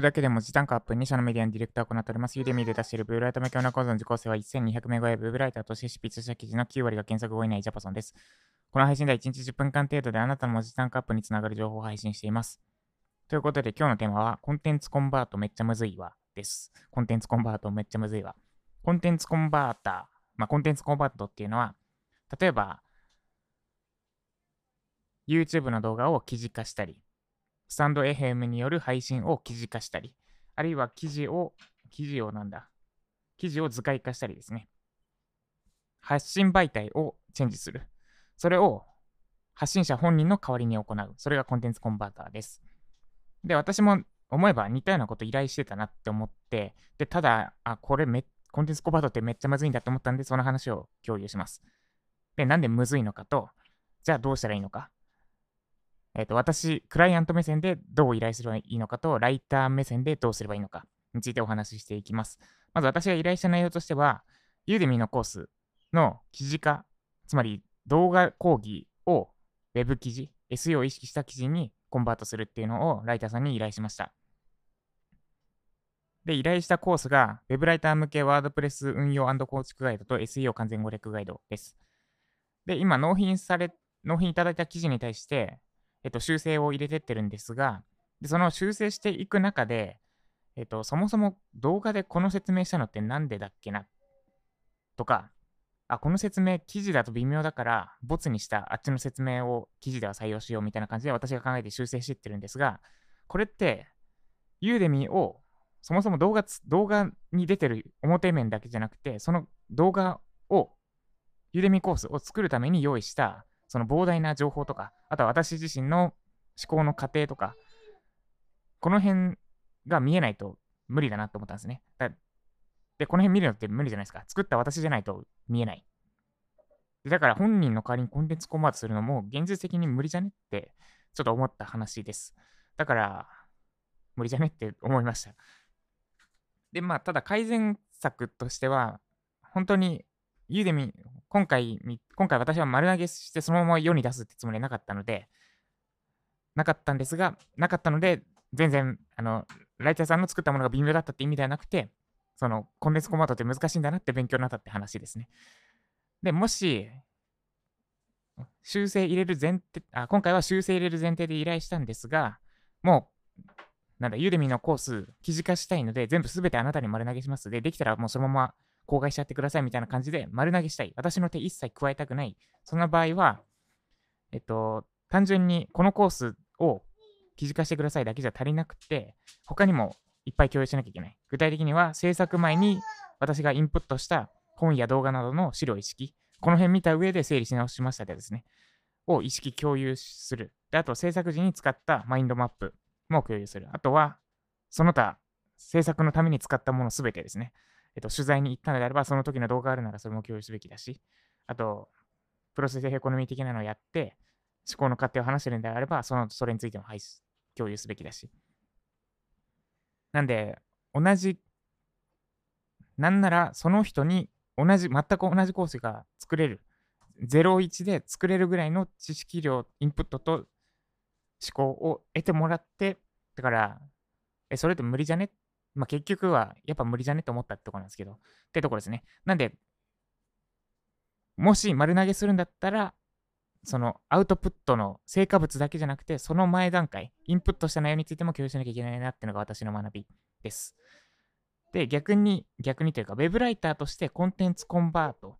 くだけでも時短化アップ2社のメディアのディレクターを行っております。ユーデミで出しているブーライト向けの構造の受講生は1200名超え、ブーライターとして執筆した記事の9割が検索後以内ジャパソンです。この配信では1日10分間程度であなたの文字単価アップにつながる情報を配信しています。ということで今日のテーマはコンテンツコンバートめっちゃむずいわです。コンテンツコンバートめっちゃむずいわ。コンテンツコンバーター、まあ、コンテンツコンバートっていうのは、例えば YouTube の動画を記事化したり、スタンド FM による配信を記事化したり、あるいは記事を、記事をなんだ、記事を図解化したりですね。発信媒体をチェンジする。それを発信者本人の代わりに行う。それがコンテンツコンバーターです。で、私も思えば似たようなこと依頼してたなって思って、で、ただ、あ、これめ、コンテンツコンバートってめっちゃむずいんだと思ったんで、その話を共有します。で、なんでむずいのかと、じゃあどうしたらいいのか。えっ、ー、と、私、クライアント目線でどう依頼すればいいのかと、ライター目線でどうすればいいのかについてお話ししていきます。まず私が依頼した内容としては、ユーデミのコースの記事化、つまり動画講義を Web 記事、SEO を意識した記事にコンバートするっていうのをライターさんに依頼しました。で、依頼したコースが Web ライター向けワードプレス運用構築ガイドと SEO 完全語略ガイドです。で、今納品され、納品いただいた記事に対して、えっと、修正を入れてってるんですが、でその修正していく中で、えっと、そもそも動画でこの説明したのってなんでだっけなとか、あ、この説明記事だと微妙だから、ボツにしたあっちの説明を記事では採用しようみたいな感じで私が考えて修正していってるんですが、これって、ユーデミをそもそも動画動画に出てる表面だけじゃなくて、その動画を、ユーデミコースを作るために用意したその膨大な情報とか、あとは私自身の思考の過程とか、この辺が見えないと無理だなと思ったんですね。で、この辺見るのって無理じゃないですか。作った私じゃないと見えない。でだから本人の代わりにコンテンツコンバートするのも現実的に無理じゃねってちょっと思った話です。だから、無理じゃねって思いました。で、まあ、ただ改善策としては、本当にユーデミ、今回、今回私は丸投げしてそのまま世に出すってつもりはなかったので、なかったんですが、なかったので、全然、あの、ライターさんの作ったものが微妙だったって意味ではなくて、その、コンテンツコマンドって難しいんだなって勉強になったって話ですね。で、もし、修正入れる前提、あ、今回は修正入れる前提で依頼したんですが、もう、なんだ、ユーデミのコース、記事化したいので、全部すべてあなたに丸投げします。で、できたらもうそのまま公開しちゃってくださいみたいな感じで丸投げしたい。私の手一切加えたくない。そんな場合は、えっと、単純にこのコースを記事化してくださいだけじゃ足りなくて、他にもいっぱい共有しなきゃいけない。具体的には制作前に私がインプットした本や動画などの資料意識、この辺見た上で整理し直しましたでですね、を意識共有する。で、あと制作時に使ったマインドマップも共有する。あとは、その他、制作のために使ったものすべてですね。えっと、取材に行ったのであれば、その時の動画があるならそれも共有すべきだし、あと、プロセスエコノミー的なのをやって、思考の過程を話してるんであれば、その、それについても、はい、共有すべきだし。なんで、同じ、なんなら、その人に同じ、全く同じコースが作れる。01で作れるぐらいの知識量、インプットと思考を得てもらって、だから、え、それって無理じゃね？っまあ、結局はやっぱ無理じゃねって思ったってとこなんですけど、ってところですね。なんで、もし丸投げするんだったら、そのアウトプットの成果物だけじゃなくて、その前段階、インプットした内容についても共有しなきゃいけないなっていうのが私の学びです。で、逆に、逆にというか、ウェブライターとしてコンテンツコンバート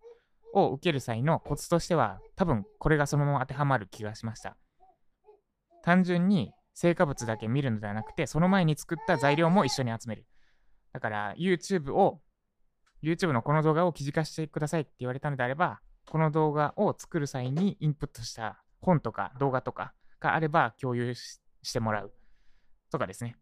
を受ける際のコツとしては、多分これがそのまま当てはまる気がしました。単純に成果物だけ見るのではなくて、その前に作った材料も一緒に集める。だから、YouTube を、YouTube のこの動画を記事化してくださいって言われたのであれば、この動画を作る際にインプットした本とか動画とかがあれば共有してもらう。とかですね。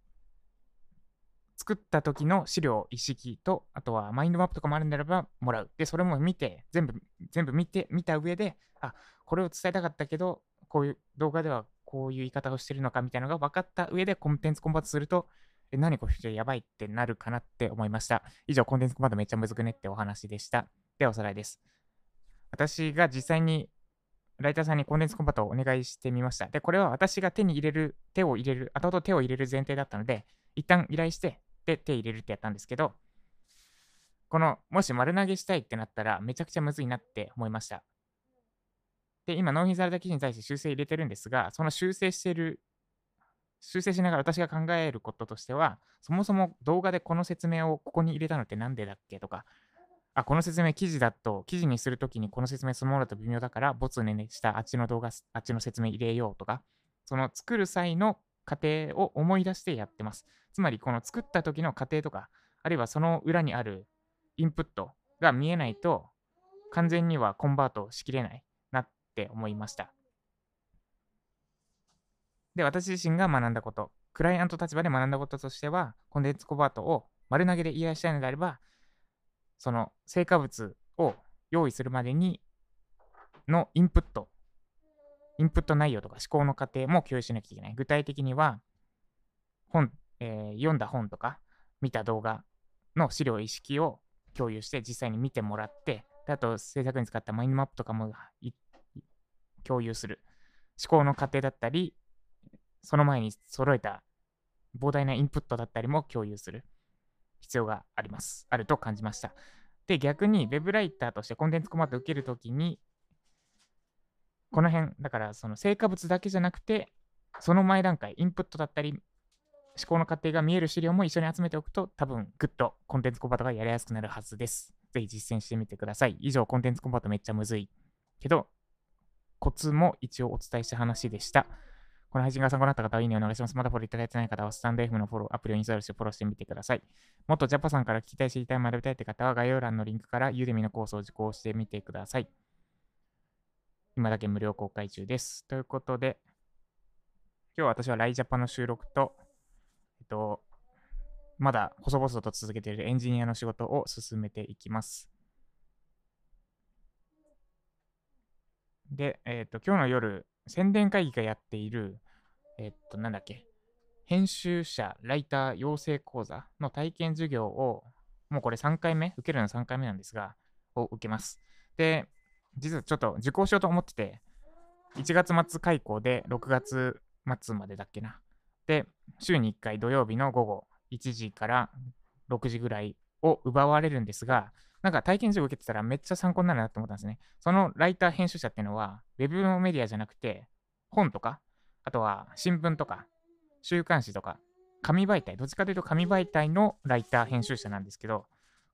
作った時の資料一式と、あとはマインドマップとかもあるんであればもらう。で、それも見て、全部、全部見て、見た上で、あ、これを伝えたかったけど、こういう動画ではこういう言い方をしてるのかみたいなのが分かった上でコンテンツコンバートすると、え、何これやばいってなるかなって思いました。以上、コンテンツコンバートめっちゃむずくねってお話でした。ではおさらいです。私が実際にライターさんにコンテンツコンバートをお願いしてみました。で、これは私が手に入れる、手を入れる、後々手を入れる前提だったので、一旦依頼して、で、手入れるってやったんですけど、この、もし丸投げしたいってなったら、めちゃくちゃむずいなって思いました。で、今、納品された記事に対して修正入れてるんですが、その修正してる、修正しながら私が考えることとしては、そもそも動画でこの説明をここに入れたのってなんでだっけとか、あ、この説明記事だと、記事にするときにこの説明そのものだと微妙だから、ボツねしたあっちの動画、あっちの説明入れようとか、その作る際の過程を思い出してやってます。つまり、この作った時の過程とか、あるいはその裏にあるインプットが見えないと、完全にはコンバートしきれないって思いました。で、私自身が学んだこと、クライアント立場で学んだこととしては、コンテンツコバートを丸投げで依頼したいのであれば、その成果物を用意するまでにのインプット、インプット内容とか思考の過程も共有しなきゃいけない。具体的には、本、えー、読んだ本とか、見た動画の資料意識を共有して実際に見てもらって、であと制作に使ったマインドマップとかも共有する。思考の過程だったり、その前に揃えた膨大なインプットだったりも共有する必要があります。あると感じました。で、逆に Web ライターとしてコンテンツコマンドを受けるときに、この辺、だからその成果物だけじゃなくて、その前段階、インプットだったり、思考の過程が見える資料も一緒に集めておくと、多分グッとコンテンツコンバートがやりやすくなるはずです。ぜひ実践してみてください。以上、コンテンツコンバートめっちゃむずい。けど、コツも一応お伝えした話でした。この配信が参考になった方は、いいねお願いします。まだフォローいただいてない方は、スタンド F のフォロー、アプリをインストールしてフォローしてみてください。もっとジャパさんから聞きたい、知りたい、学びたいって方は、概要欄のリンクからユーデミのコースを受講してみてください。今だけ無料公開中です。ということで、今日は私はライジャパの収録と、えっと、まだ細々と続けているエンジニアの仕事を進めていきます。で、えっと、今日の夜、宣伝会議がやっている、えっと、なんだっけ、編集者、ライター養成講座の体験授業を、もうこれ3回目、受けるの3回目なんですが、を受けます。で、実はちょっと受講しようと思ってて、1月末開講で6月末までだっけな。で、週に1回土曜日の午後1時から6時ぐらいを奪われるんですが、なんか体験授業受けてたらめっちゃ参考になるなと思ったんですね。そのライター編集者っていうのは、ウェブのメディアじゃなくて、本とか、あとは新聞とか、週刊誌とか、紙媒体、どっちかというと紙媒体のライター編集者なんですけど、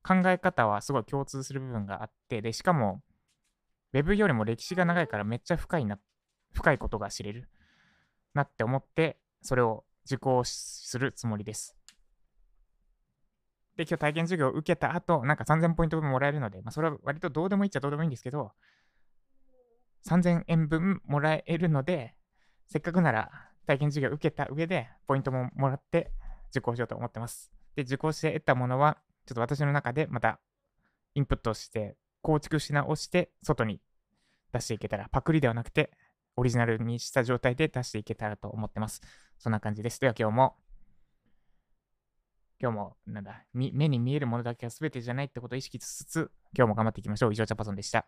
考え方はすごい共通する部分があって、で、しかも、ウェブよりも歴史が長いからめっちゃ深いな、深いことが知れるなって思って、それを受講するつもりです。で、今日体験授業を受けた後、なんか3000ポイント分もらえるので、まあ、それは割とどうでもいいっちゃどうでもいいんですけど、3000円分もらえるので、せっかくなら体験授業を受けた上で、ポイントももらって受講しようと思ってます。で、受講して得たものは、ちょっと私の中でまたインプットして、構築し直して、外に出していけたら、パクリではなくて、オリジナルにした状態で出していけたらと思ってます。そんな感じです。では今日も今日も、なんだ、目に見えるものだけは全てじゃないってことを意識しつつ、今日も頑張っていきましょう。以上、チャパソンでした。